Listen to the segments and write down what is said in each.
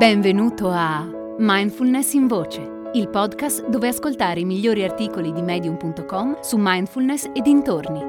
Benvenuto a Mindfulness in Voce, il podcast dove ascoltare i migliori articoli di medium.com su mindfulness e dintorni.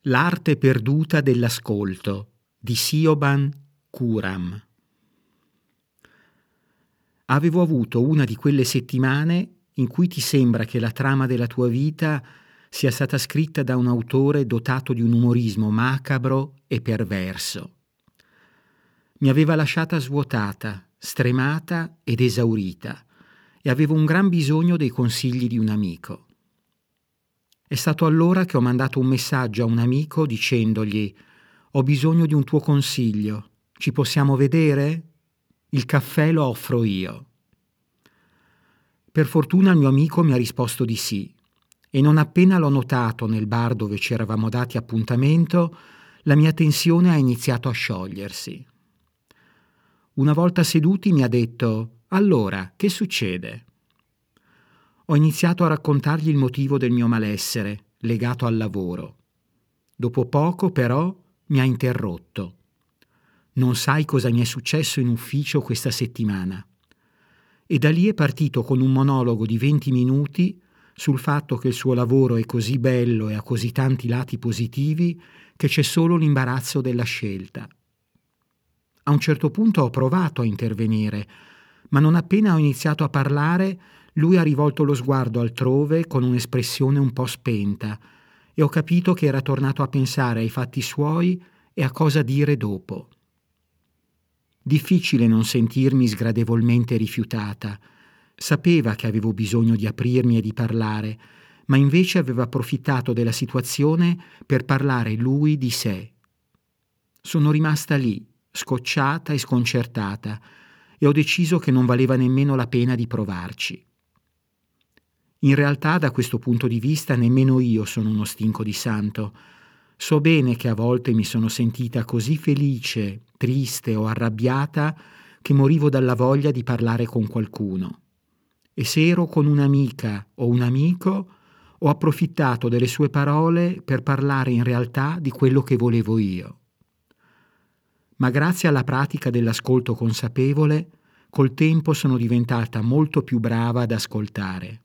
L'arte perduta dell'ascolto di Sioban Kuram. Avevo avuto una di quelle settimane in cui ti sembra che la trama della tua vita sia stata scritta da un autore dotato di un umorismo macabro e perverso. Mi aveva lasciata svuotata, stremata ed esaurita e avevo un gran bisogno dei consigli di un amico. È stato allora che ho mandato un messaggio a un amico dicendogli ho bisogno di un tuo consiglio, ci possiamo vedere? Il caffè lo offro io. Per fortuna il mio amico mi ha risposto di sì e non appena l'ho notato nel bar dove ci eravamo dati appuntamento, la mia tensione ha iniziato a sciogliersi. Una volta seduti mi ha detto Allora, che succede? Ho iniziato a raccontargli il motivo del mio malessere, legato al lavoro. Dopo poco, però, mi ha interrotto. Non sai cosa mi è successo in ufficio questa settimana. E da lì è partito con un monologo di 20 minuti sul fatto che il suo lavoro è così bello e ha così tanti lati positivi che c'è solo l'imbarazzo della scelta. A un certo punto ho provato a intervenire, ma non appena ho iniziato a parlare, lui ha rivolto lo sguardo altrove con un'espressione un po' spenta e ho capito che era tornato a pensare ai fatti suoi e a cosa dire dopo. Difficile non sentirmi sgradevolmente rifiutata, Sapeva che avevo bisogno di aprirmi e di parlare, ma invece aveva approfittato della situazione per parlare lui di sé. Sono rimasta lì, scocciata e sconcertata, e ho deciso che non valeva nemmeno la pena di provarci. In realtà, da questo punto di vista, nemmeno io sono uno stinco di santo. So bene che a volte mi sono sentita così felice, triste o arrabbiata che morivo dalla voglia di parlare con qualcuno e se ero con un'amica o un amico, ho approfittato delle sue parole per parlare in realtà di quello che volevo io. Ma grazie alla pratica dell'ascolto consapevole, col tempo sono diventata molto più brava ad ascoltare.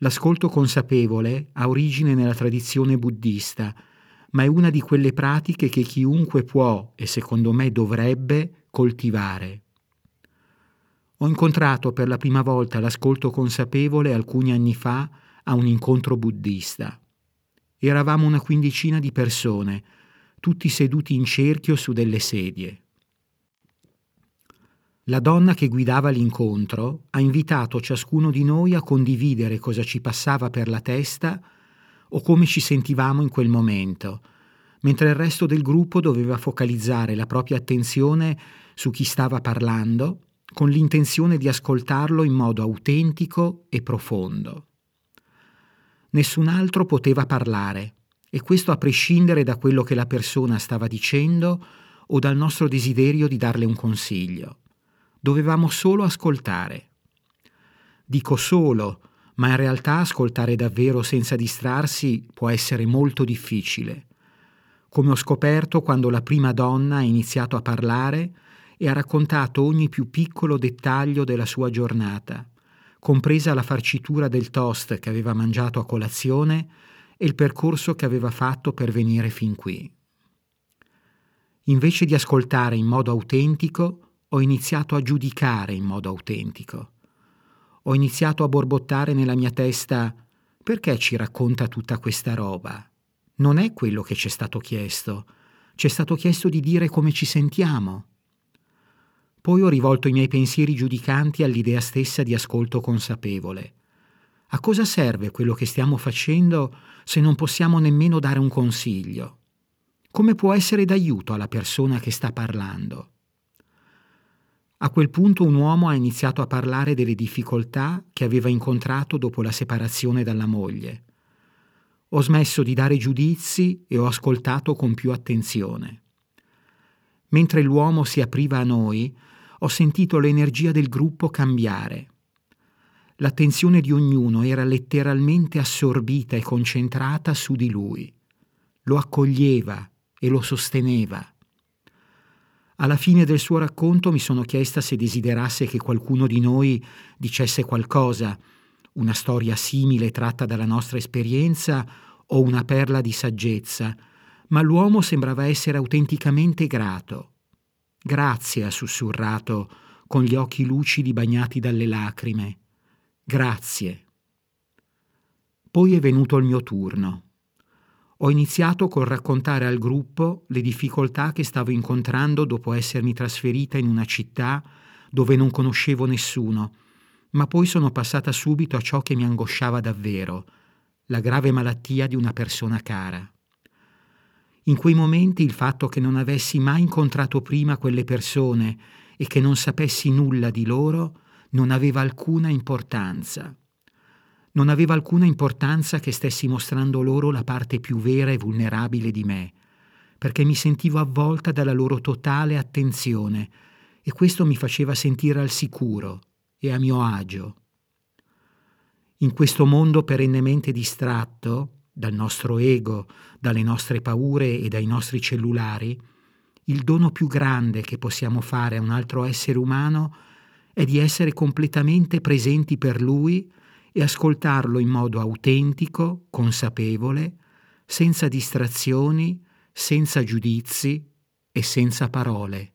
L'ascolto consapevole ha origine nella tradizione buddista, ma è una di quelle pratiche che chiunque può e secondo me dovrebbe coltivare. Ho incontrato per la prima volta l'ascolto consapevole alcuni anni fa a un incontro buddista. Eravamo una quindicina di persone, tutti seduti in cerchio su delle sedie. La donna che guidava l'incontro ha invitato ciascuno di noi a condividere cosa ci passava per la testa o come ci sentivamo in quel momento, mentre il resto del gruppo doveva focalizzare la propria attenzione su chi stava parlando con l'intenzione di ascoltarlo in modo autentico e profondo. Nessun altro poteva parlare, e questo a prescindere da quello che la persona stava dicendo o dal nostro desiderio di darle un consiglio. Dovevamo solo ascoltare. Dico solo, ma in realtà ascoltare davvero senza distrarsi può essere molto difficile. Come ho scoperto quando la prima donna ha iniziato a parlare, e ha raccontato ogni più piccolo dettaglio della sua giornata, compresa la farcitura del toast che aveva mangiato a colazione e il percorso che aveva fatto per venire fin qui. Invece di ascoltare in modo autentico, ho iniziato a giudicare in modo autentico. Ho iniziato a borbottare nella mia testa perché ci racconta tutta questa roba? Non è quello che ci è stato chiesto. Ci è stato chiesto di dire come ci sentiamo. Poi ho rivolto i miei pensieri giudicanti all'idea stessa di ascolto consapevole. A cosa serve quello che stiamo facendo se non possiamo nemmeno dare un consiglio? Come può essere d'aiuto alla persona che sta parlando? A quel punto un uomo ha iniziato a parlare delle difficoltà che aveva incontrato dopo la separazione dalla moglie. Ho smesso di dare giudizi e ho ascoltato con più attenzione. Mentre l'uomo si apriva a noi, ho sentito l'energia del gruppo cambiare. L'attenzione di ognuno era letteralmente assorbita e concentrata su di lui. lo accoglieva e lo sosteneva. Alla fine del suo racconto mi sono chiesta se desiderasse che qualcuno di noi dicesse qualcosa, una storia simile tratta dalla nostra esperienza o una perla di saggezza, ma l'uomo sembrava essere autenticamente grato. Grazie, ha sussurrato, con gli occhi lucidi bagnati dalle lacrime. Grazie. Poi è venuto il mio turno. Ho iniziato col raccontare al gruppo le difficoltà che stavo incontrando dopo essermi trasferita in una città dove non conoscevo nessuno, ma poi sono passata subito a ciò che mi angosciava davvero, la grave malattia di una persona cara. In quei momenti il fatto che non avessi mai incontrato prima quelle persone e che non sapessi nulla di loro non aveva alcuna importanza. Non aveva alcuna importanza che stessi mostrando loro la parte più vera e vulnerabile di me, perché mi sentivo avvolta dalla loro totale attenzione e questo mi faceva sentire al sicuro e a mio agio. In questo mondo perennemente distratto dal nostro ego, dalle nostre paure e dai nostri cellulari, il dono più grande che possiamo fare a un altro essere umano è di essere completamente presenti per lui e ascoltarlo in modo autentico, consapevole, senza distrazioni, senza giudizi e senza parole.